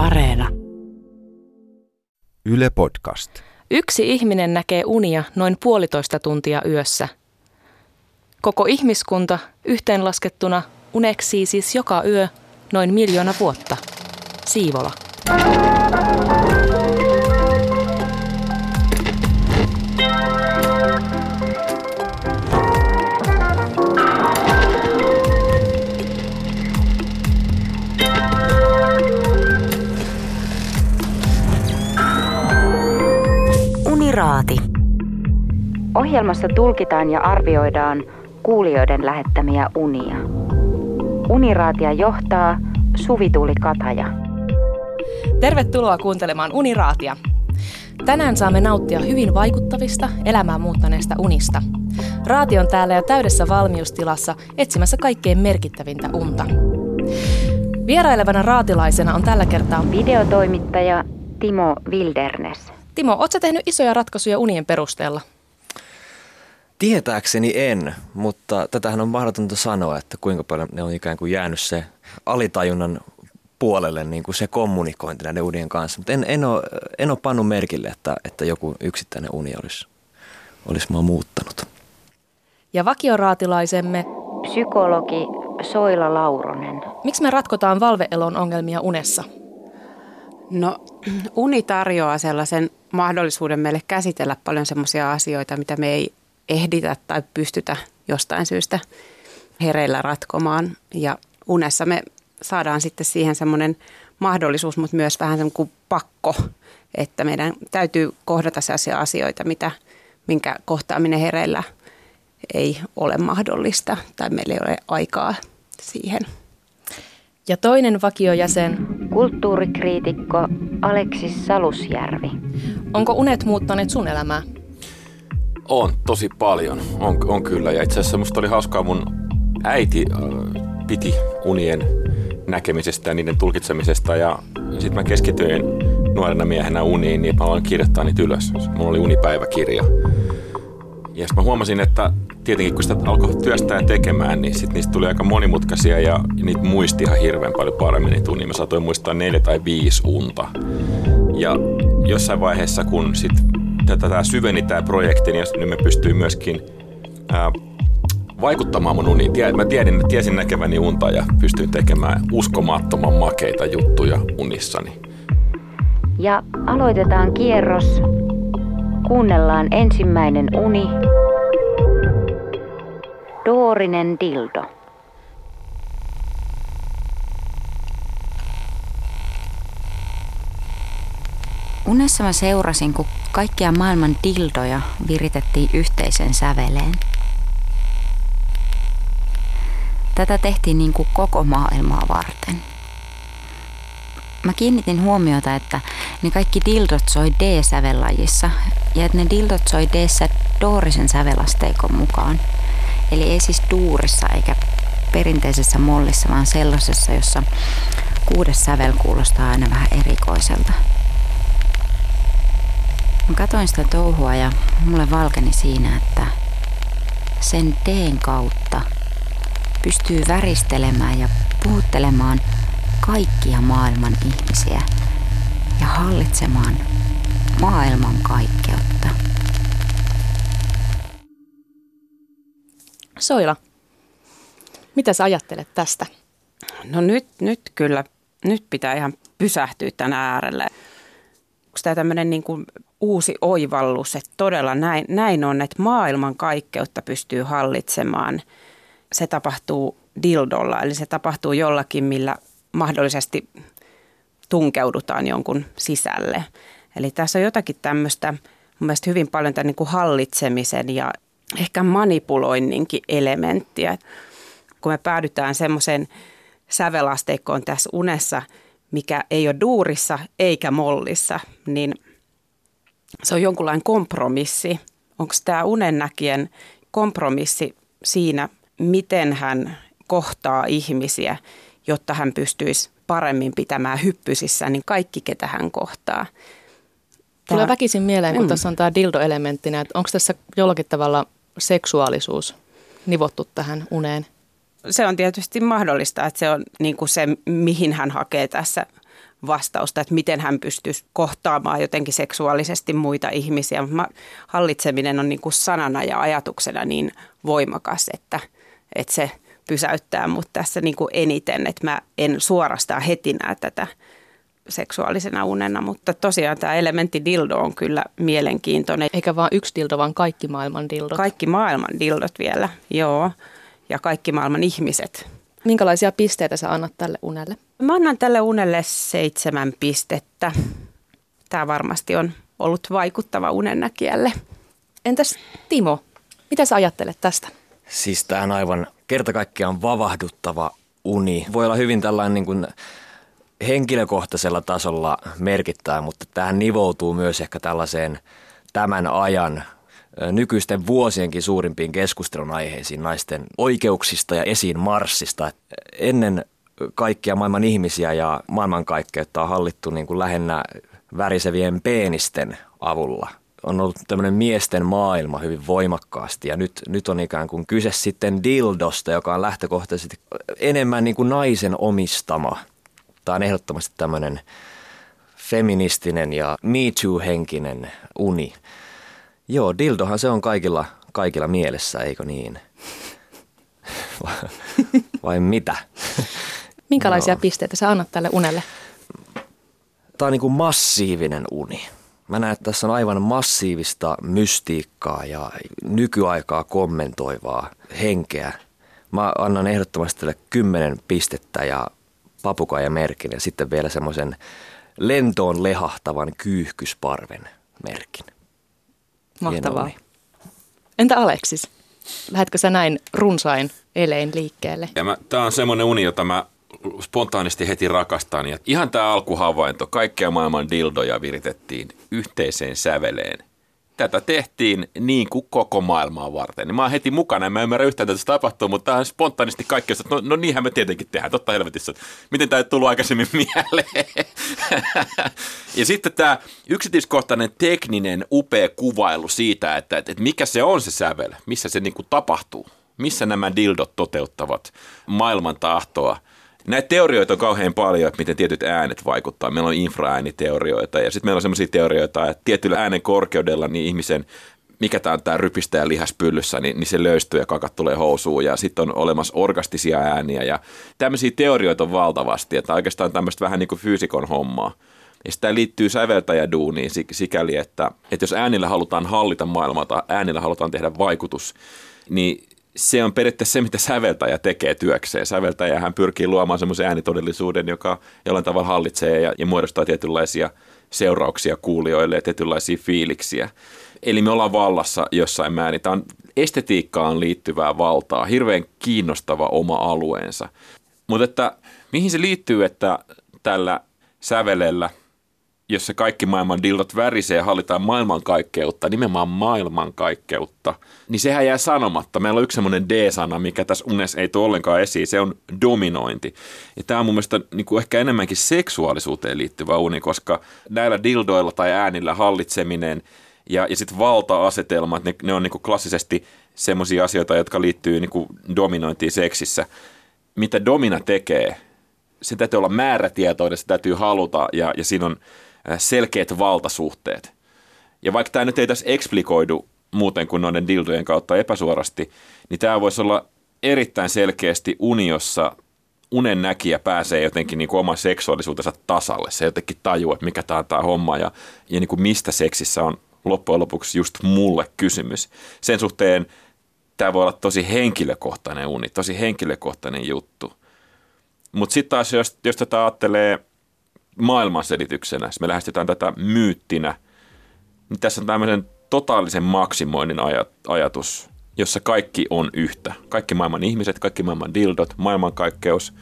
Areena. Yle Podcast. Yksi ihminen näkee unia noin puolitoista tuntia yössä. Koko ihmiskunta yhteenlaskettuna uneksii siis joka yö noin miljoona vuotta. Siivola. Uniraati. Ohjelmassa tulkitaan ja arvioidaan kuulijoiden lähettämiä unia. Uniraatia johtaa Suvi-Tuuli Kataja. Tervetuloa kuuntelemaan Uniraatia. Tänään saamme nauttia hyvin vaikuttavista, elämää muuttaneista unista. Raati on täällä jo täydessä valmiustilassa etsimässä kaikkein merkittävintä unta. Vierailevana raatilaisena on tällä kertaa Videotoimittaja Timo Wildernes. Timo, ootko tehnyt isoja ratkaisuja unien perusteella? Tietääkseni en, mutta tätähän on mahdotonta sanoa, että kuinka paljon ne on ikään kuin jäänyt se alitajunnan puolelle niin kuin se kommunikointi näiden unien kanssa. Mutta en, en, ole, en ole pannut merkille, että, että joku yksittäinen uni olisi, olisi mua muuttanut. Ja vakioraatilaisemme, Psykologi Soila Lauronen. miksi me ratkotaan valveelon ongelmia unessa? No uni tarjoaa sellaisen mahdollisuuden meille käsitellä paljon semmoisia asioita, mitä me ei ehditä tai pystytä jostain syystä hereillä ratkomaan. Ja unessa me saadaan sitten siihen semmoinen mahdollisuus, mutta myös vähän semmoinen kuin pakko, että meidän täytyy kohdata sellaisia asioita, mitä, minkä kohtaaminen hereillä ei ole mahdollista tai meillä ei ole aikaa siihen. Ja toinen vakiojäsen, Kulttuurikriitikko Aleksis Salusjärvi. onko unet muuttaneet sun elämää? On, tosi paljon. On, on kyllä. Ja itse asiassa musta oli hauskaa, mun äiti äh, piti unien näkemisestä ja niiden tulkitsemisesta. Ja sitten mä keskityin nuorena miehenä uniin, niin mä aloin kirjoittaa niitä ylös. Mulla oli unipäiväkirja. Ja sitten mä huomasin, että tietenkin kun sitä alkoi työstää ja tekemään, niin sit niistä tuli aika monimutkaisia ja niitä muisti ihan hirveän paljon paremmin niitä unia. Mä saatoin muistaa neljä tai viisi unta. Ja jossain vaiheessa, kun sit tätä tää syveni tämä projekti, niin, niin mä pystyin myöskin ää, vaikuttamaan mun uniin. Tie- Mä tiedin, tiesin näkeväni unta ja pystyin tekemään uskomattoman makeita juttuja unissani. Ja aloitetaan kierros. Kuunnellaan ensimmäinen uni. Doorinen dildo. Unessa mä seurasin, kun kaikkia maailman dildoja viritettiin yhteisen säveleen. Tätä tehtiin niin kuin koko maailmaa varten. Mä kiinnitin huomiota, että ne kaikki dildot soi D-sävellajissa ja että ne dildot soi d doorisen sävelasteikon mukaan. Eli ei siis duurissa eikä perinteisessä mollissa, vaan sellaisessa, jossa kuudes sävel kuulostaa aina vähän erikoiselta. Mä katsoin sitä touhua ja mulle valkeni siinä, että sen teen kautta pystyy väristelemään ja puhuttelemaan kaikkia maailman ihmisiä ja hallitsemaan maailman kaikkeutta. Soila, mitä sä ajattelet tästä? No nyt, nyt kyllä, nyt pitää ihan pysähtyä tämän äärelle. Onko tämä tämmöinen niin kuin uusi oivallus, että todella näin, näin on, että maailman kaikkeutta pystyy hallitsemaan. Se tapahtuu dildolla, eli se tapahtuu jollakin, millä mahdollisesti tunkeudutaan jonkun sisälle. Eli tässä on jotakin tämmöistä mun mielestä hyvin paljon tämän niin kuin hallitsemisen ja ehkä manipuloinninkin elementtiä. Kun me päädytään semmoiseen sävelasteikkoon tässä unessa, mikä ei ole duurissa eikä mollissa, niin se on jonkunlainen kompromissi. Onko tämä unennäkijän kompromissi siinä, miten hän kohtaa ihmisiä, jotta hän pystyisi paremmin pitämään hyppysissä, niin kaikki, ketä hän kohtaa. Tulee väkisin mieleen, kun Mm. tässä on tämä dildo-elementtinä, että onko tässä jollakin tavalla seksuaalisuus nivottu tähän uneen? se on tietysti mahdollista, että se on niin kuin se, mihin hän hakee tässä vastausta, että miten hän pystyisi kohtaamaan jotenkin seksuaalisesti muita ihmisiä. Mä, hallitseminen on niin kuin sanana ja ajatuksena niin voimakas, että, että se pysäyttää mut tässä niin kuin eniten, että mä en suorastaan heti näe tätä seksuaalisena unena, mutta tosiaan tämä elementti dildo on kyllä mielenkiintoinen. Eikä vaan yksi dildo, vaan kaikki maailman dildot. Kaikki maailman dildot vielä, joo, ja kaikki maailman ihmiset. Minkälaisia pisteitä sä annat tälle unelle? Mä annan tälle unelle seitsemän pistettä. Tämä varmasti on ollut vaikuttava unennäkijälle. Entäs Timo, mitä sä ajattelet tästä? Siis tämä on aivan kerta kaikkiaan vavahduttava uni. Voi olla hyvin tällainen niin kuin henkilökohtaisella tasolla merkittää, mutta tähän nivoutuu myös ehkä tällaiseen tämän ajan nykyisten vuosienkin suurimpiin keskustelun aiheisiin naisten oikeuksista ja esiin marssista. Ennen kaikkia maailman ihmisiä ja maailmankaikkeutta on hallittu niin kuin lähinnä värisevien peenisten avulla. On ollut tämmöinen miesten maailma hyvin voimakkaasti ja nyt, nyt on ikään kuin kyse sitten dildosta, joka on lähtökohtaisesti enemmän niin kuin naisen omistama. Tämä on ehdottomasti tämmöinen feministinen ja Me Too-henkinen uni. Joo, dildohan se on kaikilla, kaikilla mielessä, eikö niin? Vai mitä? Minkälaisia no. pisteitä sä annat tälle unelle? Tämä on niin kuin massiivinen uni. Mä näen, että tässä on aivan massiivista mystiikkaa ja nykyaikaa kommentoivaa henkeä. Mä annan ehdottomasti tälle kymmenen pistettä ja merkin ja sitten vielä semmoisen lentoon lehahtavan kyyhkysparven merkin. Mahtavaa. Entä Aleksis? Lähetkö sä näin runsain elein liikkeelle? Tämä on semmoinen uni, jota mä spontaanisti heti rakastan. Ja ihan tämä alkuhavainto, kaikkea maailman dildoja viritettiin yhteiseen säveleen tätä tehtiin niin kuin koko maailmaa varten. Niin mä oon heti mukana, en mä ymmärrä yhtään, että se tapahtuu, mutta tähän spontaanisti kaikki, että no, no niinhän me tietenkin tehdään, totta helvetissä. Miten tämä ei tullut aikaisemmin mieleen? ja sitten tämä yksityiskohtainen tekninen upea kuvailu siitä, että, että, että mikä se on se sävel, missä se niin kuin tapahtuu, missä nämä dildot toteuttavat maailman tahtoa – Näitä teorioita on kauhean paljon, että miten tietyt äänet vaikuttaa. Meillä on infraääniteorioita ja sitten meillä on sellaisia teorioita, että tietyllä äänen korkeudella niin ihmisen mikä tämä on tämä rypistää lihaspyllyssä, niin, niin se löystyy ja kakat tulee housuun ja sitten on olemassa orgastisia ääniä ja tämmöisiä teorioita on valtavasti, että oikeastaan tämmöistä vähän niin kuin fyysikon hommaa. Ja sitä liittyy säveltäjäduuniin sikäli, että, että jos äänillä halutaan hallita maailmaa tai äänillä halutaan tehdä vaikutus, niin se on periaatteessa se, mitä säveltäjä tekee työkseen. Säveltäjä hän pyrkii luomaan semmoisen äänitodellisuuden, joka jollain tavalla hallitsee ja, ja muodostaa tietynlaisia seurauksia kuulijoille ja tietynlaisia fiiliksiä. Eli me ollaan vallassa jossain määrin. Tämä on estetiikkaan liittyvää valtaa, hirveän kiinnostava oma alueensa. Mutta että mihin se liittyy, että tällä sävelellä jossa kaikki maailman dildot värisee ja hallitaan maailmankaikkeutta, nimenomaan maailmankaikkeutta, niin sehän jää sanomatta. Meillä on yksi semmoinen D-sana, mikä tässä unessa ei tule ollenkaan esiin, se on dominointi. Ja tämä on mun mielestä niin kuin ehkä enemmänkin seksuaalisuuteen liittyvä uni, koska näillä dildoilla tai äänillä hallitseminen ja, ja sitten valta-asetelmat, ne, ne on niin kuin klassisesti semmoisia asioita, jotka liittyy niin kuin dominointiin seksissä. Mitä domina tekee, se täytyy olla määrätietoinen, se täytyy haluta ja, ja siinä on selkeät valtasuhteet. Ja vaikka tämä nyt ei tässä eksplikoidu muuten kuin noiden dildojen kautta epäsuorasti, niin tämä voisi olla erittäin selkeästi uniossa unen näkijä pääsee jotenkin niin kuin oman seksuaalisuutensa tasalle. Se jotenkin tajuu, että mikä tämä on tämä homma ja, ja niin kuin mistä seksissä on loppujen lopuksi just mulle kysymys. Sen suhteen tämä voi olla tosi henkilökohtainen uni, tosi henkilökohtainen juttu. Mutta sitten taas, jos, jos tätä ajattelee – maailmanselityksenä, jos me lähestytään tätä myyttinä, niin tässä on tämmöinen totaalisen maksimoinnin ajatus, jossa kaikki on yhtä. Kaikki maailman ihmiset, kaikki maailman dildot, maailmankaikkeus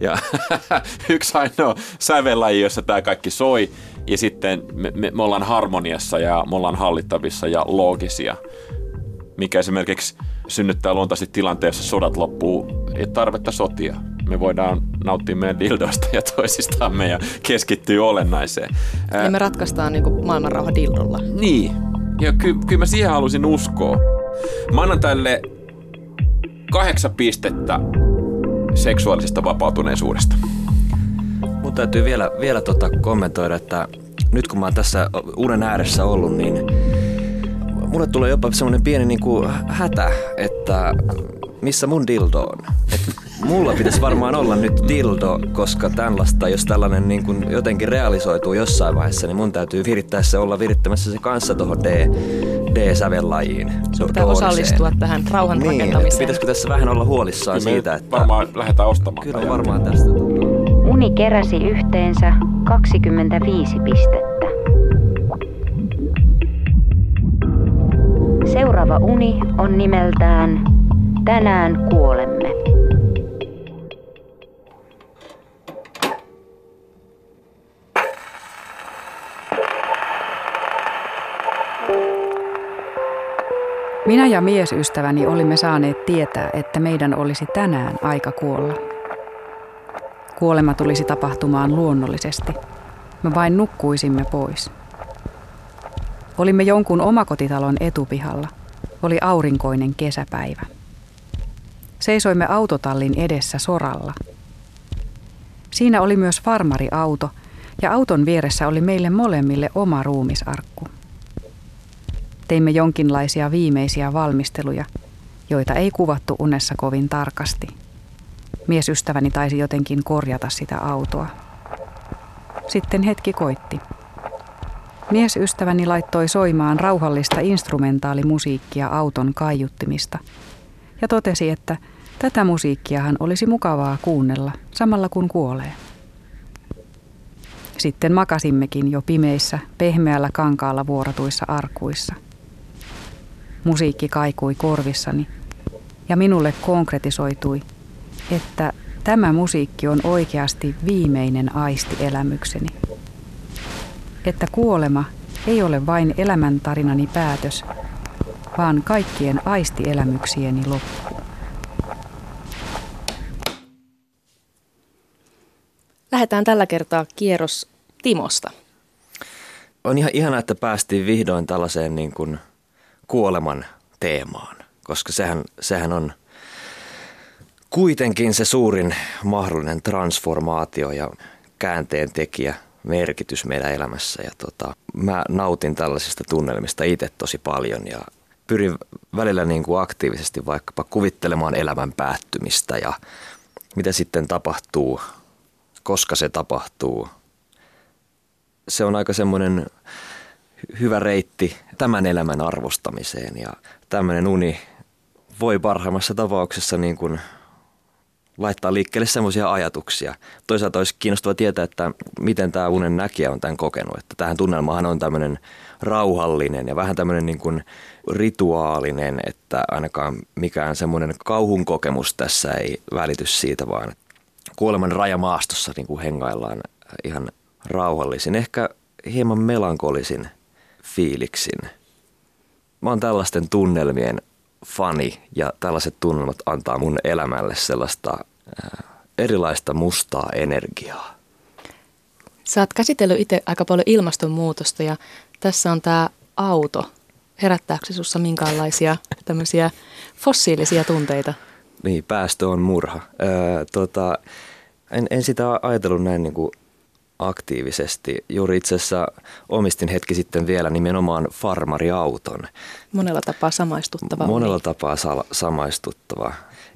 ja yksi ainoa sävellaji, jossa tämä kaikki soi. Ja sitten me, me, me ollaan harmoniassa ja me ollaan hallittavissa ja loogisia, mikä esimerkiksi synnyttää luontaisesti tilanteen, jossa sodat loppuu, ei tarvetta sotia me voidaan nauttia meidän dildoista ja toisistamme ja keskittyä olennaiseen. Ja me ratkaistaan niin maailmanrauha dildolla. Niin, ja ky- kyllä mä siihen halusin uskoa. Mä annan tälle kahdeksan pistettä seksuaalisesta vapautuneisuudesta. Mutta mun täytyy vielä, vielä tota kommentoida, että nyt kun mä oon tässä unen ääressä ollut, niin mulle tulee jopa semmoinen pieni niin kuin hätä, että missä mun dildo on. Et mulla pitäisi varmaan olla nyt dildo, koska tällaista, jos tällainen niin kuin jotenkin realisoituu jossain vaiheessa, niin mun täytyy virittää se olla virittämässä se kanssa tuohon D, D-sävellajiin. Sun pitää osallistua tähän rauhan niin, rakentamiseen. Pitäisikö tässä vähän olla huolissaan Kyllä me siitä, että... varmaan lähdetään ostamaan. Kyllä varmaan tästä. Uni keräsi yhteensä 25 pistettä. Seuraava uni on nimeltään Tänään kuolemme. Minä ja miesystäväni olimme saaneet tietää, että meidän olisi tänään aika kuolla. Kuolema tulisi tapahtumaan luonnollisesti. Me vain nukkuisimme pois. Olimme jonkun omakotitalon etupihalla. Oli aurinkoinen kesäpäivä. Seisoimme autotallin edessä soralla. Siinä oli myös farmariauto ja auton vieressä oli meille molemmille oma ruumisarkku. Teimme jonkinlaisia viimeisiä valmisteluja, joita ei kuvattu unessa kovin tarkasti. Miesystäväni taisi jotenkin korjata sitä autoa. Sitten hetki koitti. Miesystäväni laittoi soimaan rauhallista instrumentaalimusiikkia auton kaiuttimista ja totesi, että tätä musiikkiahan olisi mukavaa kuunnella samalla kun kuolee. Sitten makasimmekin jo pimeissä, pehmeällä kankaalla vuorotuissa arkuissa. Musiikki kaikui korvissani ja minulle konkretisoitui, että tämä musiikki on oikeasti viimeinen aistielämykseni. Että kuolema ei ole vain elämäntarinani päätös, vaan kaikkien aistielämyksieni loppu. Lähdetään tällä kertaa kierros Timosta. On ihan ihana, että päästiin vihdoin tällaiseen niin kuin kuoleman teemaan, koska sehän, sehän on kuitenkin se suurin mahdollinen transformaatio ja käänteen tekijä merkitys meidän elämässä. Ja tota, mä nautin tällaisista tunnelmista itse tosi paljon ja pyrin välillä niin kuin aktiivisesti vaikkapa kuvittelemaan elämän päättymistä ja mitä sitten tapahtuu, koska se tapahtuu. Se on aika semmoinen hyvä reitti tämän elämän arvostamiseen ja tämmöinen uni voi parhaimmassa tapauksessa niin kuin laittaa liikkeelle semmoisia ajatuksia. Toisaalta olisi kiinnostava tietää, että miten tämä unen näkijä on tämän kokenut. Että tähän tunnelmahan on tämmöinen rauhallinen ja vähän tämmöinen niin kuin rituaalinen, että ainakaan mikään semmoinen kauhun kokemus tässä ei välity siitä, vaan kuoleman rajamaastossa niin kuin hengaillaan ihan rauhallisin, ehkä hieman melankolisin fiiliksin. Mä oon tällaisten tunnelmien fani ja tällaiset tunnelmat antaa mun elämälle sellaista äh, erilaista mustaa energiaa. Sä oot käsitellyt itse aika paljon ilmastonmuutosta ja tässä on tämä auto. Herättääkö se sussa minkäänlaisia tämmöisiä fossiilisia tunteita? Niin, päästö on murha. Öö, tota, en, en sitä ajatellut näin niin kuin aktiivisesti. Juuri itse asiassa omistin hetki sitten vielä nimenomaan farmariauton. Monella tapaa samaistuttava. Monella uni. tapaa sal- samaistuttava.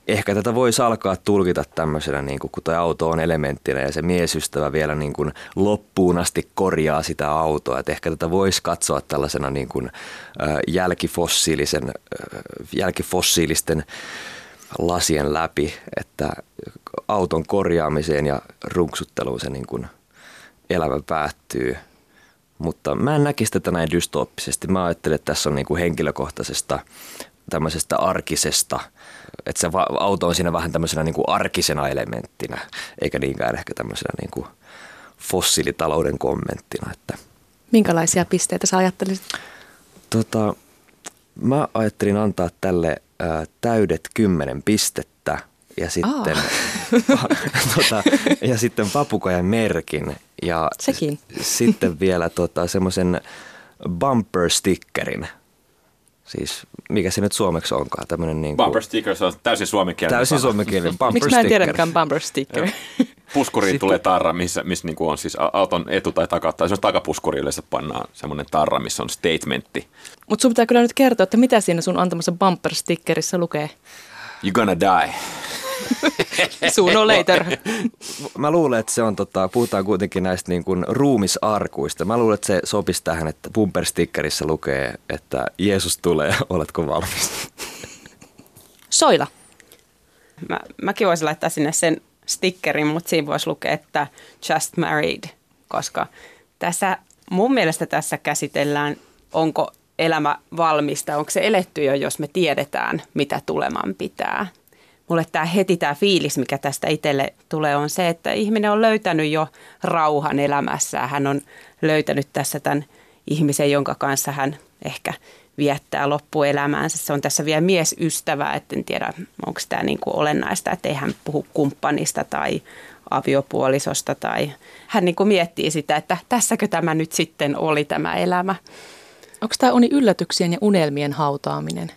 Ehkä tätä voisi alkaa tulkita tämmöisenä, niin kuin, kun tuo auto on elementtinä ja se miesystävä vielä niin kuin loppuun asti korjaa sitä autoa. Et ehkä tätä voisi katsoa tällaisena niin kuin, äh, jälkifossiilisen, äh, jälkifossiilisten lasien läpi, että auton korjaamiseen ja runksutteluun se niin kuin elämä päättyy. Mutta mä en näkisi tätä näin dystooppisesti. Mä ajattelen, että tässä on niin kuin henkilökohtaisesta tämmöisestä arkisesta, että se auto on siinä vähän tämmöisenä niin kuin arkisena elementtinä, eikä niinkään ehkä tämmöisenä niin kuin fossiilitalouden kommenttina. Että. Minkälaisia pisteitä sä ajattelisit? Tota, mä ajattelin antaa tälle ä, täydet kymmenen pistettä ja sitten, tota, ja sitten papukajan merkin ja Sekin. S- sitten vielä tota, semmoisen bumper stickerin. Siis mikä se nyt suomeksi onkaan? Tämmönen niin Bumper sticker, se on täysin suomenkielinen. Täysin suomenkielinen bumper Miksi mä en tiedä, mikä on bumper sticker? puskuriin Sitten- tulee tarra, missä, missä niin on siis auton etu- tai taka, tai se on takapuskuri yleensä pannaan semmoinen tarra, missä on statementti. Mutta sun pitää kyllä nyt kertoa, että mitä siinä sun antamassa bumper-stickerissä lukee. You're gonna die. Sooner later. Mä luulen, että se on, tota, puhutaan kuitenkin näistä niin kuin ruumisarkuista. Mä luulen, että se sopisi tähän, että bumper-stickerissä lukee, että Jeesus tulee, oletko valmis? Soila. Mä, mäkin voisin laittaa sinne sen stickerin, mutta siinä voisi lukea, että just married, koska tässä mun mielestä tässä käsitellään, onko elämä valmista, onko se eletty jo, jos me tiedetään, mitä tuleman pitää. Mulle tämä heti tämä fiilis, mikä tästä itselle tulee, on se, että ihminen on löytänyt jo rauhan elämässä. Hän on löytänyt tässä tämän ihmisen, jonka kanssa hän ehkä viettää loppuelämäänsä. Se on tässä vielä miesystävä, että en tiedä, onko tämä niin kuin olennaista, että ei hän puhu kumppanista tai aviopuolisosta tai hän niin kuin miettii sitä, että tässäkö tämä nyt sitten oli tämä elämä. Onko tämä uni yllätyksien ja unelmien hautaaminen?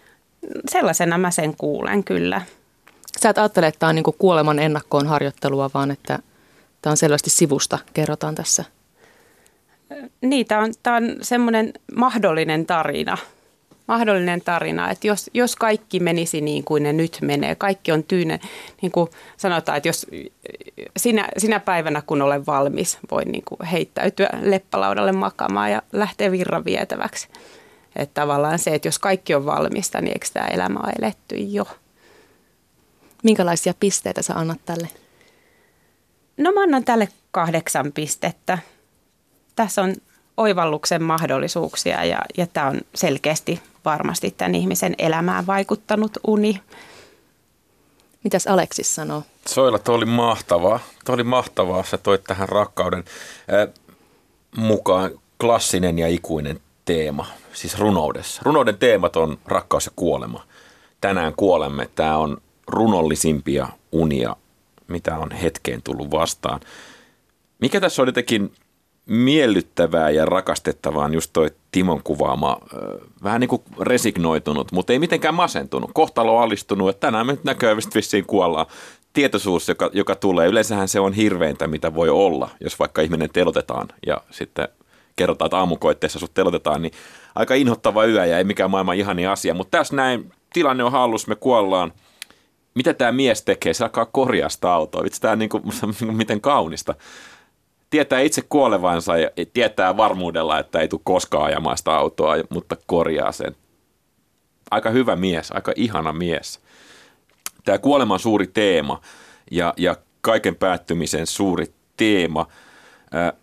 Sellaisena mä sen kuulen kyllä. Sä et ajattele, että tämä on niinku kuoleman ennakkoon harjoittelua, vaan että tämä on selvästi sivusta, kerrotaan tässä. Niin, tämä on, tää on semmoinen mahdollinen tarina. Mahdollinen tarina, että jos, jos kaikki menisi niin kuin ne nyt menee, kaikki on tyyne, niin kuin sanotaan, että jos sinä, sinä päivänä kun olen valmis, voin niin kuin heittäytyä leppälaudalle makaamaan ja lähteä virran vietäväksi. Että tavallaan se, että jos kaikki on valmista, niin eikö tämä elämä ole eletty jo? Minkälaisia pisteitä sä annat tälle? No mä annan tälle kahdeksan pistettä. Tässä on oivalluksen mahdollisuuksia ja, ja tämä on selkeästi varmasti tämän ihmisen elämään vaikuttanut uni. Mitäs Aleksis sanoo? Soila, toi oli mahtavaa. Toi oli mahtavaa. Sä toit tähän rakkauden äh, mukaan klassinen ja ikuinen teema, siis runoudessa. Runouden teemat on rakkaus ja kuolema. Tänään kuolemme. Tämä on runollisimpia unia, mitä on hetkeen tullut vastaan. Mikä tässä on jotenkin miellyttävää ja rakastettavaa on just toi Timon kuvaama, äh, vähän niin kuin resignoitunut, mutta ei mitenkään masentunut. Kohtalo on alistunut, että tänään me nyt näköisesti vissiin kuollaan. Tietoisuus, joka, joka tulee, yleensähän se on hirveintä, mitä voi olla, jos vaikka ihminen telotetaan ja sitten kerrotaan, että aamukoitteessa sut telotetaan, niin aika inhottava yö ja ei mikään maailman ihani asia. Mutta tässä näin, tilanne on hallus, me kuollaan. Mitä tämä mies tekee? Se alkaa korjaa sitä autoa. Vitsi, tämä on niin kuin, miten kaunista tietää itse kuolevansa ja tietää varmuudella, että ei tule koskaan ajamaan sitä autoa, mutta korjaa sen. Aika hyvä mies, aika ihana mies. Tämä kuoleman suuri teema ja, ja kaiken päättymisen suuri teema ää,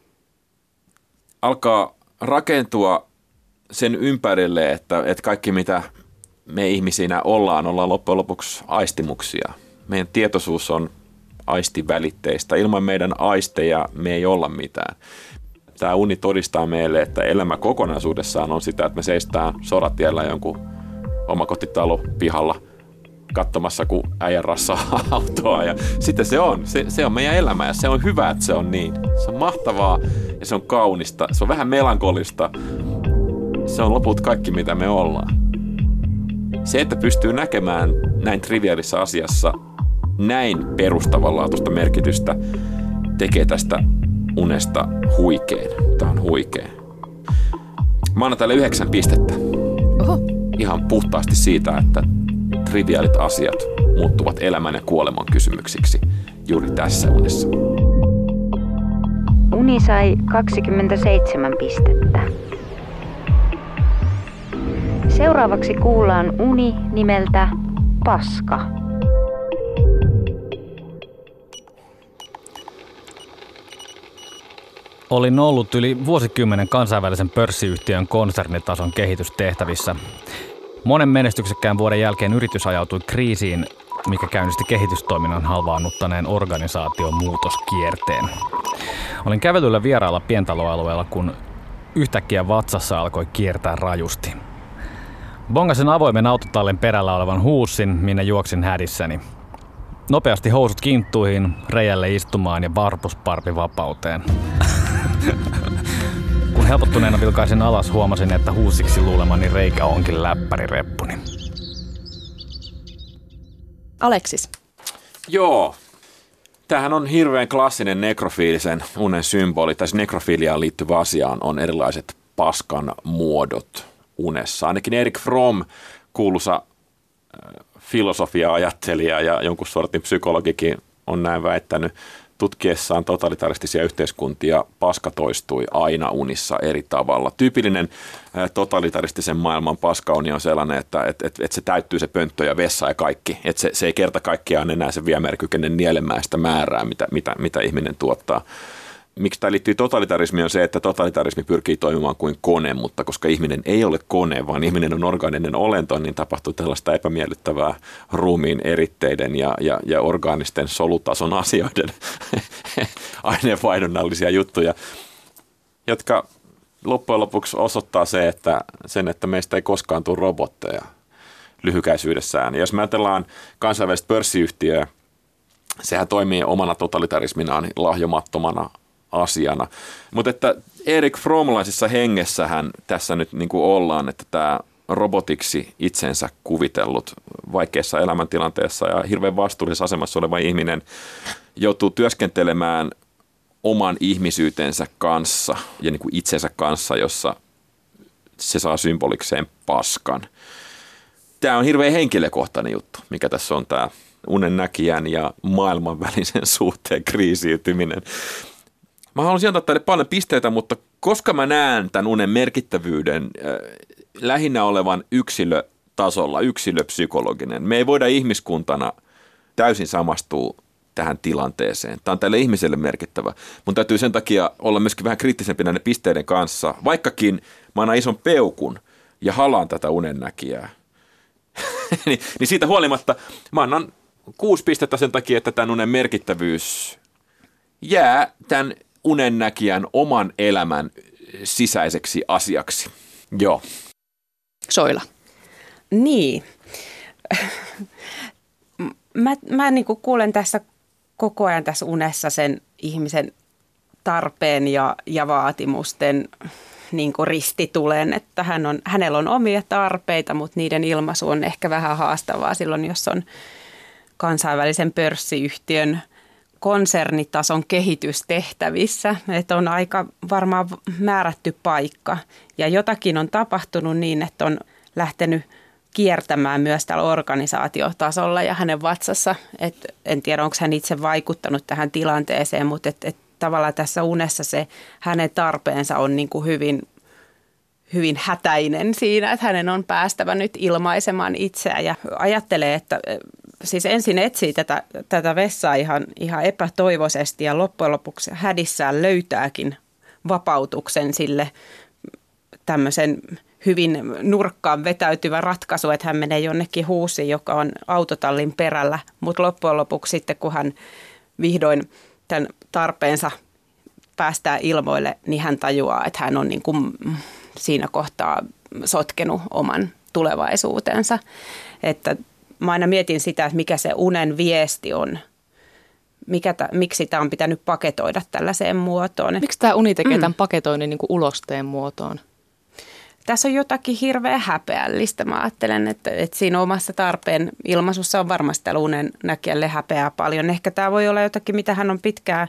alkaa rakentua sen ympärille, että, että kaikki mitä me ihmisinä ollaan, ollaan loppujen lopuksi aistimuksia. Meidän tietoisuus on aistivälitteistä. Ilman meidän aisteja me ei olla mitään. Tämä uni todistaa meille, että elämä kokonaisuudessaan on sitä, että me seistään soratiellä jonkun omakotitalo pihalla katsomassa, kun äijän rassaa autoa. Ja sitten se on, se, se on meidän elämä ja se on hyvä, että se on niin. Se on mahtavaa ja se on kaunista. Se on vähän melankolista. Se on loput kaikki, mitä me ollaan. Se, että pystyy näkemään näin triviaalissa asiassa näin perustavanlaatuista merkitystä tekee tästä unesta huikeen. Tämä on huikea. Mä annan tälle yhdeksän pistettä. Oho. Ihan puhtaasti siitä, että triviaalit asiat muuttuvat elämän ja kuoleman kysymyksiksi juuri tässä unessa. Uni sai 27 pistettä. Seuraavaksi kuullaan uni nimeltä Paska. Olin ollut yli vuosikymmenen kansainvälisen pörssiyhtiön konsernitason kehitystehtävissä. Monen menestyksekkään vuoden jälkeen yritys ajautui kriisiin, mikä käynnisti kehitystoiminnan halvaannuttaneen organisaation muutoskierteen. Olin kävelyllä vierailla pientaloalueella, kun yhtäkkiä vatsassa alkoi kiertää rajusti. Bongasin avoimen autotallin perällä olevan huussin, minne juoksin hädissäni. Nopeasti housut kinttuihin, reijälle istumaan ja barbusparpi vapauteen. Kun helpottuneena vilkaisin alas, huomasin, että huusiksi luulemani reikä onkin läppärireppuni. Aleksis. Joo. Tämähän on hirveän klassinen nekrofiilisen unen symboli, tai siis nekrofiliaan liittyvä asia on erilaiset paskan muodot unessa. Ainakin Erik Fromm, kuuluisa äh, filosofia-ajattelija ja jonkun sortin psykologikin on näin väittänyt, tutkiessaan totalitaristisia yhteiskuntia paska toistui aina unissa eri tavalla. Tyypillinen totalitaristisen maailman paskauni on sellainen, että et, et, et se täyttyy se pönttö ja vessa ja kaikki. Et se, se ei kerta kaikkiaan enää se viemerikykenen nielemää sitä määrää, mitä, mitä, mitä ihminen tuottaa miksi tämä liittyy totalitarismiin on se, että totalitarismi pyrkii toimimaan kuin kone, mutta koska ihminen ei ole kone, vaan ihminen on organinen olento, niin tapahtuu tällaista epämiellyttävää ruumiin eritteiden ja, ja, ja orgaanisten solutason asioiden aineenvaihdonnallisia juttuja, jotka loppujen lopuksi osoittaa se, että sen, että meistä ei koskaan tule robotteja lyhykäisyydessään. Ja jos me ajatellaan kansainvälistä pörssiyhtiöä, sehän toimii omana totalitarisminaan lahjomattomana asiana. Mutta että Erik Fromlaisessa hengessähän tässä nyt niin kuin ollaan, että tämä robotiksi itsensä kuvitellut vaikeassa elämäntilanteessa ja hirveän vastuullisessa asemassa oleva ihminen joutuu työskentelemään oman ihmisyytensä kanssa ja niin kuin itsensä kanssa, jossa se saa symbolikseen paskan. Tämä on hirveän henkilökohtainen juttu, mikä tässä on tämä unen näkijän ja maailman välisen suhteen kriisiytyminen. Mä haluaisin antaa tälle paljon pisteitä, mutta koska mä näen tämän unen merkittävyyden äh, lähinnä olevan yksilötasolla, yksilöpsykologinen, me ei voida ihmiskuntana täysin samastua tähän tilanteeseen. Tämä on tälle ihmiselle merkittävä. Mun täytyy sen takia olla myöskin vähän kriittisempi näiden pisteiden kanssa, vaikkakin mä annan ison peukun ja halaan tätä unennäkijää. niin, niin siitä huolimatta mä annan kuusi pistettä sen takia, että tämän unen merkittävyys jää tämän unennäkijän oman elämän sisäiseksi asiaksi. Joo. Soila. Niin. Mä, mä niin kuin kuulen tässä koko ajan tässä unessa sen ihmisen tarpeen ja, ja vaatimusten niin kuin ristitulen, että hän on, hänellä on omia tarpeita, mutta niiden ilmaisu on ehkä vähän haastavaa silloin, jos on kansainvälisen pörssiyhtiön – konsernitason kehitystehtävissä, että on aika varmaan määrätty paikka. Ja jotakin on tapahtunut niin, että on lähtenyt kiertämään myös tällä organisaatiotasolla ja hänen vatsassa. Et en tiedä, onko hän itse vaikuttanut tähän tilanteeseen, mutta et, et tavallaan tässä unessa se hänen tarpeensa on niin kuin hyvin, hyvin hätäinen siinä, että hänen on päästävä nyt ilmaisemaan itseään ja ajattelee, että siis ensin etsii tätä, tätä vessaa ihan, ihan epätoivoisesti ja loppujen lopuksi hädissään löytääkin vapautuksen sille tämmöisen hyvin nurkkaan vetäytyvä ratkaisu, että hän menee jonnekin huusiin, joka on autotallin perällä, mutta loppujen lopuksi sitten kun hän vihdoin tämän tarpeensa päästää ilmoille, niin hän tajuaa, että hän on niin kuin siinä kohtaa sotkenut oman tulevaisuutensa. Että mä aina mietin sitä, että mikä se unen viesti on. Mikä ta, miksi tämä on pitänyt paketoida tällaiseen muotoon. Miksi tämä uni tekee mm. tämän paketoinnin niin kuin ulosteen muotoon? Tässä on jotakin hirveän häpeällistä. Mä ajattelen, että, että siinä omassa tarpeen ilmaisussa on varmasti tällä unen näkijälle häpeää paljon. Ehkä tämä voi olla jotakin, mitä hän on pitkään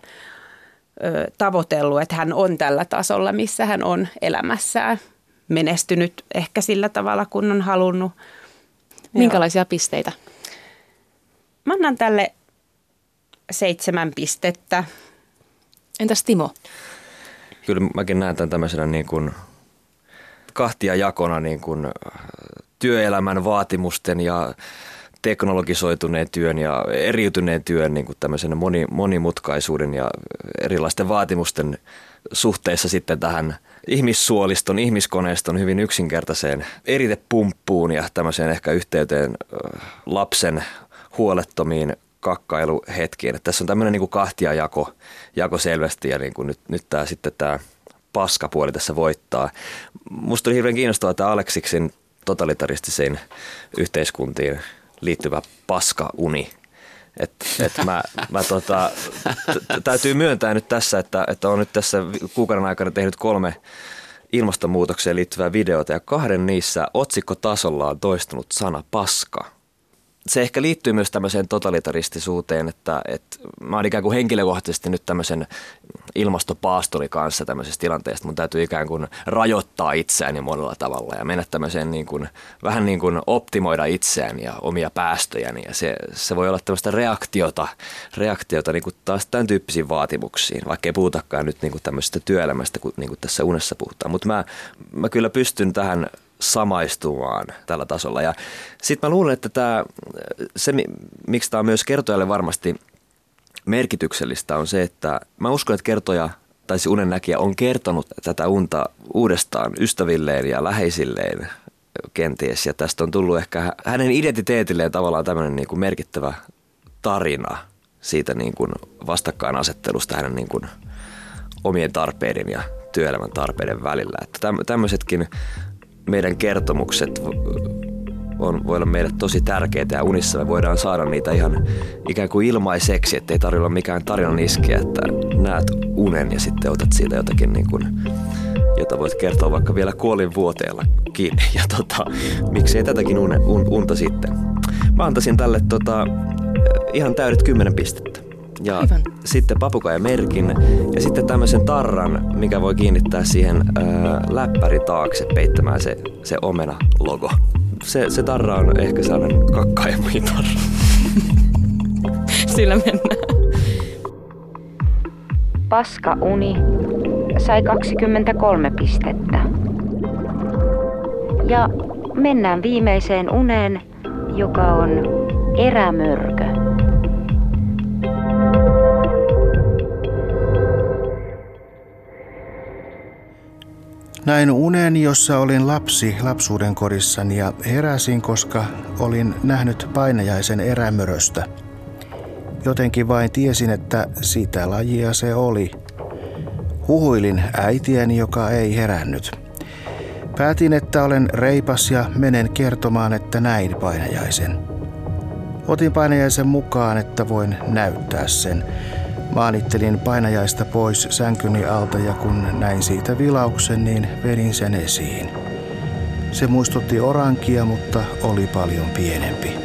ö, tavoitellut, että hän on tällä tasolla, missä hän on elämässään menestynyt ehkä sillä tavalla, kun on halunnut – Minkälaisia pisteitä? Mä annan tälle seitsemän pistettä. Entäs Timo? Kyllä mäkin näen tämän tämmöisenä niin kuin kahtia jakona niin kuin työelämän vaatimusten ja teknologisoituneen työn ja eriytyneen työn niin kuin tämmöisen moni, monimutkaisuuden ja erilaisten vaatimusten suhteessa sitten tähän ihmissuoliston, ihmiskoneiston hyvin yksinkertaiseen eritepumppuun ja tämmöiseen ehkä yhteyteen lapsen huolettomiin kakkailuhetkiin. Että tässä on tämmöinen niin kahtia jako, jako selvästi ja niin kuin nyt, nyt tämä sitten tämä paskapuoli tässä voittaa. Musta oli hirveän kiinnostavaa tämä Aleksiksin totalitaristisiin yhteiskuntiin liittyvä paskauni. Et, et mä, mä tota, täytyy myöntää nyt tässä, että, että on nyt tässä kuukauden aikana tehnyt kolme ilmastonmuutokseen liittyvää videota ja kahden niissä otsikkotasolla on toistunut sana paska. Se ehkä liittyy myös tämmöiseen totalitaristisuuteen, että, että mä oon ikään kuin henkilökohtaisesti nyt tämmöisen ilmastopaastoli kanssa tämmöisestä tilanteesta. Mun täytyy ikään kuin rajoittaa itseäni monella tavalla ja mennä tämmöiseen niin kuin, vähän niin kuin optimoida itseäni ja omia päästöjäni. Ja se, se voi olla tämmöistä reaktiota, reaktiota niin kuin taas tämän tyyppisiin vaatimuksiin, vaikka ei puhutakaan nyt niin kuin tämmöisestä työelämästä, niin kuin tässä unessa puhutaan. Mutta mä, mä kyllä pystyn tähän samaistumaan tällä tasolla. Ja sitten mä luulen, että tämä, se, miksi tämä on myös kertojalle varmasti merkityksellistä, on se, että mä uskon, että kertoja tai se unennäkijä on kertonut tätä unta uudestaan ystävilleen ja läheisilleen kenties. Ja tästä on tullut ehkä hänen identiteetilleen tavallaan tämmöinen niin kuin merkittävä tarina siitä niin kuin vastakkainasettelusta hänen niin kuin omien tarpeiden ja työelämän tarpeiden välillä. Että tämmöisetkin meidän kertomukset on, voi olla meille tosi tärkeitä ja unissa me voidaan saada niitä ihan ikään kuin ilmaiseksi, ettei tarvitse olla mikään tarinan iskiä, että näet unen ja sitten otat siitä jotakin niin kuin, jota voit kertoa vaikka vielä kuolin vuoteella kiinni. Ja tota, miksei tätäkin une, un, unta sitten. Mä antaisin tälle tota, ihan täydet kymmenen pistettä ja Aivan. sitten papukaja merkin ja sitten tämmöisen tarran, mikä voi kiinnittää siihen ää, läppäri taakse peittämään se, se omena-logo. Se, se tarra on ehkä sellainen tarra. Sillä mennään. Paska uni sai 23 pistettä. Ja mennään viimeiseen uneen, joka on erämörkö. Näin unen, jossa olin lapsi lapsuuden kodissani ja heräsin, koska olin nähnyt painajaisen erämöröstä. Jotenkin vain tiesin, että sitä lajia se oli. Huhuilin äitieni, joka ei herännyt. Päätin, että olen reipas ja menen kertomaan, että näin painajaisen. Otin painajaisen mukaan, että voin näyttää sen. Maanittelin painajaista pois sänkyni alta ja kun näin siitä vilauksen, niin vedin sen esiin. Se muistutti orankia, mutta oli paljon pienempi.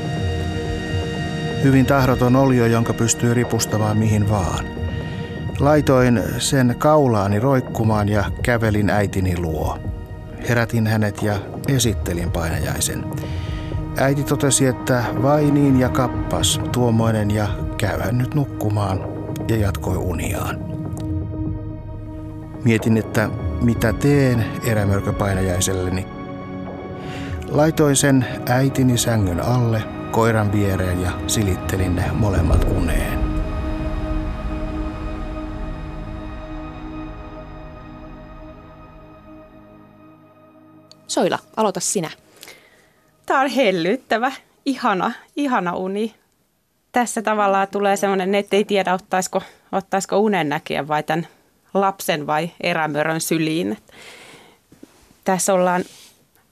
Hyvin tahdoton olio, jonka pystyy ripustamaan mihin vaan. Laitoin sen kaulaani roikkumaan ja kävelin äitini luo. Herätin hänet ja esittelin painajaisen. Äiti totesi, että vai niin ja kappas, tuommoinen ja käyhän nyt nukkumaan, ja jatkoi uniaan. Mietin, että mitä teen erämörköpainajaiselleni. Laitoin sen äitini sängyn alle, koiran viereen ja silittelin ne molemmat uneen. Soila, aloita sinä. Tämä on hellyttävä, ihana, ihana uni tässä tavallaan tulee semmoinen, että ei tiedä ottaisiko, ottaisiko unen näkijä vai tämän lapsen vai erämörön syliin. Tässä ollaan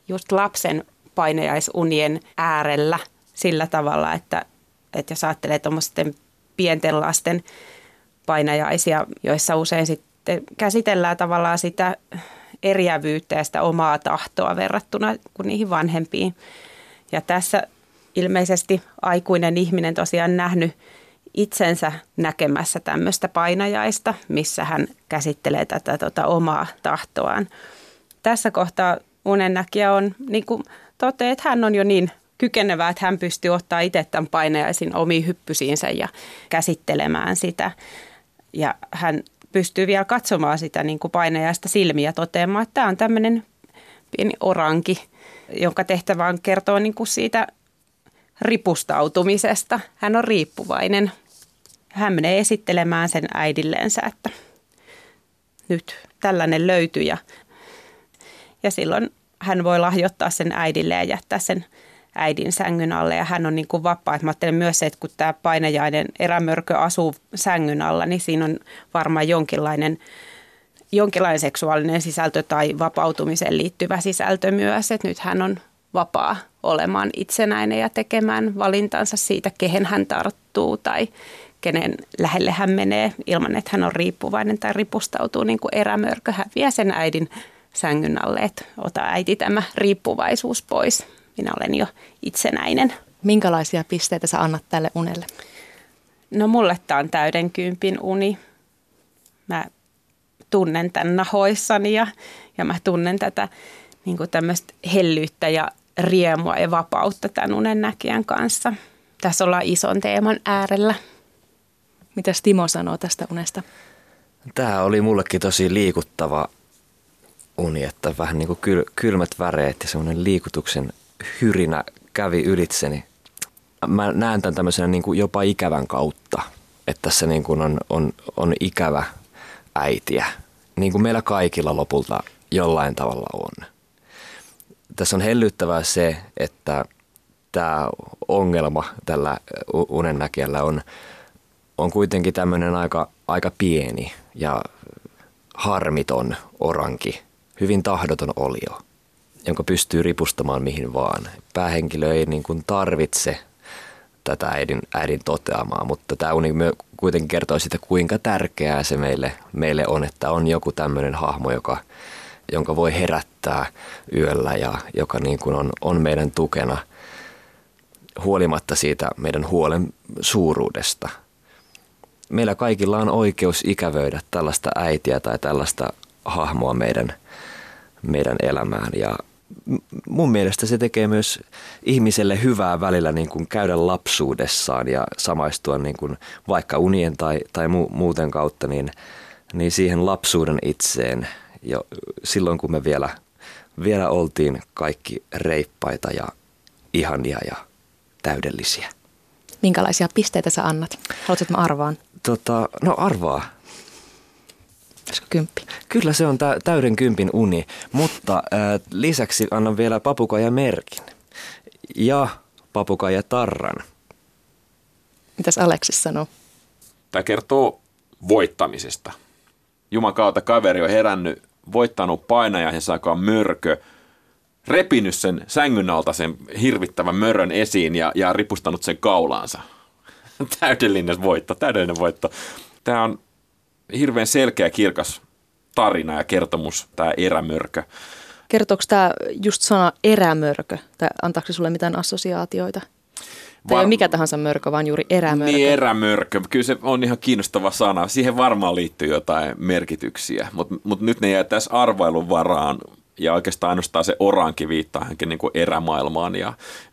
just lapsen painajaisunien äärellä sillä tavalla, että, että jos ajattelee tuommoisten pienten lasten painajaisia, joissa usein sitten käsitellään tavallaan sitä eriävyyttä ja sitä omaa tahtoa verrattuna kuin niihin vanhempiin. Ja tässä ilmeisesti aikuinen ihminen tosiaan nähnyt itsensä näkemässä tämmöistä painajaista, missä hän käsittelee tätä tota, omaa tahtoaan. Tässä kohtaa unennäkijä on, niin kuin toteaa, että hän on jo niin kykenevä, että hän pystyy ottaa itse tämän painajaisin omiin hyppysiinsä ja käsittelemään sitä. Ja hän pystyy vielä katsomaan sitä niin kuin painajaista silmiä toteamaan, että tämä on tämmöinen pieni oranki, jonka tehtävä on kertoa niin kuin siitä ripustautumisesta. Hän on riippuvainen. Hän menee esittelemään sen äidilleensä, että nyt tällainen löytyi ja, ja silloin hän voi lahjoittaa sen äidille ja jättää sen äidin sängyn alle ja hän on niin kuin vapaa. Mä ajattelen myös se, että kun tämä painajainen erämörkö asuu sängyn alla, niin siinä on varmaan jonkinlainen, jonkinlainen seksuaalinen sisältö tai vapautumiseen liittyvä sisältö myös, että nyt hän on vapaa olemaan itsenäinen ja tekemään valintansa siitä, kehen hän tarttuu tai kenen lähelle hän menee ilman, että hän on riippuvainen tai ripustautuu niin kuin erämörkö. Hän vie sen äidin sängyn alle, että ota äiti tämä riippuvaisuus pois. Minä olen jo itsenäinen. Minkälaisia pisteitä sä annat tälle unelle? No mulle tämä on täyden kympin uni. Mä tunnen tämän nahoissani ja, ja mä tunnen tätä niin tämmöistä hellyyttä ja riemua ja vapautta tämän unen näkijän kanssa. Tässä ollaan ison teeman äärellä. Mitä Timo sanoo tästä unesta? Tämä oli mullekin tosi liikuttava uni, että vähän niin kuin kyl, kylmät väreet ja semmoinen liikutuksen hyrinä kävi ylitseni. Mä näen tämän tämmöisenä niin kuin jopa ikävän kautta, että tässä niin kuin on, on, on ikävä äitiä, niin kuin meillä kaikilla lopulta jollain tavalla on. Tässä on hellyttävää se, että tämä ongelma tällä unennäkijällä on, on kuitenkin tämmöinen aika, aika pieni ja harmiton oranki, hyvin tahdoton olio, jonka pystyy ripustamaan mihin vaan. Päähenkilö ei niin kuin tarvitse tätä äidin, äidin toteamaa, mutta tämä uni kuitenkin kertoo sitä, kuinka tärkeää se meille, meille on, että on joku tämmöinen hahmo, joka, jonka voi herättää yöllä ja joka niin kuin on, on meidän tukena huolimatta siitä meidän huolen suuruudesta. Meillä kaikilla on oikeus ikävöidä tällaista äitiä tai tällaista hahmoa meidän, meidän elämään ja mun mielestä se tekee myös ihmiselle hyvää välillä niin kuin käydä lapsuudessaan ja samaistua niin kuin vaikka unien tai, tai mu, muuten kautta niin, niin siihen lapsuuden itseen jo silloin kun me vielä, vielä oltiin kaikki reippaita ja ihania ja täydellisiä. Minkälaisia pisteitä sä annat? Haluatko, että mä arvaan? Tota, no arvaa. Olisiko kymppi? Kyllä se on tä- täyden kympin uni, mutta äh, lisäksi annan vielä papukaja merkin ja papukaja tarran. Mitäs Aleksis sanoo? Tämä kertoo voittamisesta. Juman kautta kaveri on herännyt, voittanut painajan ja saakaan mörkö, repinyt sen sängyn alta sen hirvittävän mörön esiin ja, ja ripustanut sen kaulaansa. Täydellinen voitto, täydellinen voitto. Tämä on hirveän selkeä kirkas tarina ja kertomus, tämä erämörkö. Kertooko tämä just sana erämörkö, tai antaako se sulle mitään assosiaatioita? Tai Va- ei mikä tahansa mörkö, vaan juuri erämörkö. Niin, erämörkö. Kyllä se on ihan kiinnostava sana. Siihen varmaan liittyy jotain merkityksiä, mutta mut nyt ne jää tässä arvailun varaan. Ja oikeastaan ainoastaan se oranki viittaa hänkin niin kuin erämaailmaan ja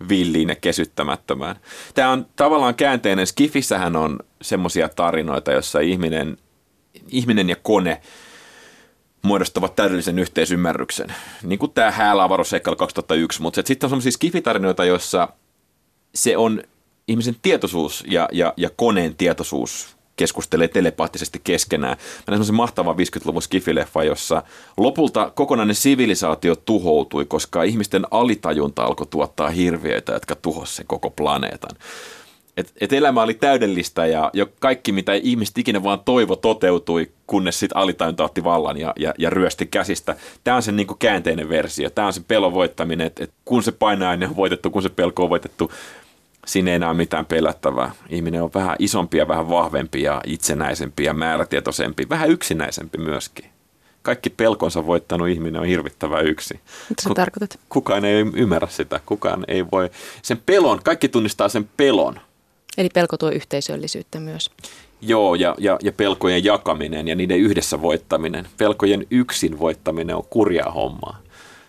villiin ja kesyttämättömään. Tämä on tavallaan käänteinen. Skifissähän on semmoisia tarinoita, jossa ihminen ihminen ja kone muodostavat täydellisen yhteisymmärryksen. Niin kuin tämä Häälä-avaruusseikkailu 2001, mutta sitten on sellaisia skifitarinoita, joissa se on ihmisen tietoisuus ja, ja, ja koneen tietoisuus keskustelee telepaattisesti keskenään. Mä näin mahtavan 50-luvun skifileffa, jossa lopulta kokonainen sivilisaatio tuhoutui, koska ihmisten alitajunta alkoi tuottaa hirviöitä, jotka tuhosivat koko planeetan että et elämä oli täydellistä ja jo kaikki, mitä ihmiset ikinä vaan toivo, toteutui, kunnes sitten alitajunta otti vallan ja, ja, ja ryösti käsistä. Tämä on se niin kuin käänteinen versio. Tämä on se pelon voittaminen, että et kun se painainen on voitettu, kun se pelko on voitettu, siinä ei enää ole mitään pelättävää. Ihminen on vähän isompi ja vähän vahvempi ja itsenäisempi ja määrätietoisempi, vähän yksinäisempi myöskin. Kaikki pelkonsa voittanut ihminen on hirvittävä yksi. Mitä sä tarkoitat? Kukaan ei ymmärrä sitä. Kukaan ei voi. Sen pelon, kaikki tunnistaa sen pelon Eli pelko tuo yhteisöllisyyttä myös. Joo, ja, ja, ja pelkojen jakaminen ja niiden yhdessä voittaminen. Pelkojen yksin voittaminen on kurjaa hommaa.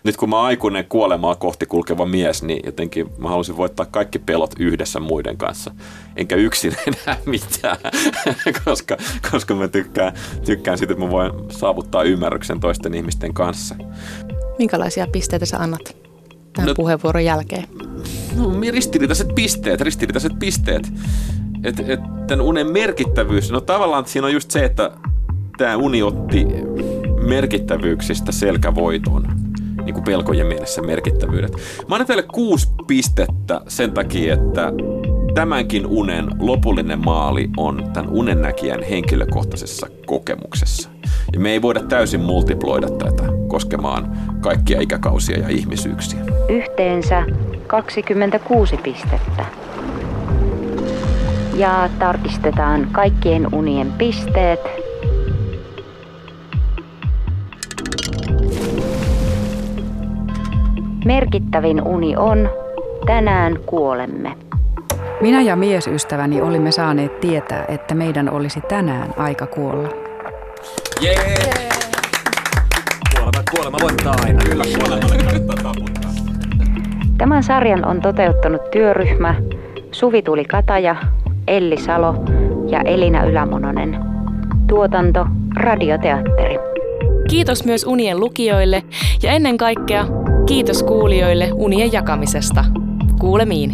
Nyt kun mä oon aikuinen kuolemaa kohti kulkeva mies, niin jotenkin mä halusin voittaa kaikki pelot yhdessä muiden kanssa. Enkä yksin enää mitään, koska, koska mä tykkään, tykkään siitä, että mä voin saavuttaa ymmärryksen toisten ihmisten kanssa. Minkälaisia pisteitä sä annat tämän no, puheenvuoron jälkeen? no, ristiriitaiset pisteet, ristiriitaiset pisteet. Et, et, tämän unen merkittävyys, no tavallaan siinä on just se, että tämä uni otti merkittävyyksistä selkävoiton, niin kuin pelkojen mielessä merkittävyydet. Mä annan teille kuusi pistettä sen takia, että tämänkin unen lopullinen maali on tämän unennäkijän henkilökohtaisessa kokemuksessa. Ja me ei voida täysin multiploida tätä koskemaan kaikkia ikäkausia ja ihmisyyksiä. Yhteensä 26 pistettä. Ja tarkistetaan kaikkien unien pisteet. Merkittävin uni on Tänään kuolemme. Minä ja miesystäväni olimme saaneet tietää, että meidän olisi tänään aika kuolla. Jee! Yeah. Kuolema, kuolema voittaa aina. Kyllä, Tämän sarjan on toteuttanut työryhmä Suvi Tuli Kataja, Elli Salo ja Elina Ylämononen. Tuotanto Radioteatteri. Kiitos myös unien lukijoille ja ennen kaikkea kiitos kuulijoille unien jakamisesta. Kuulemiin.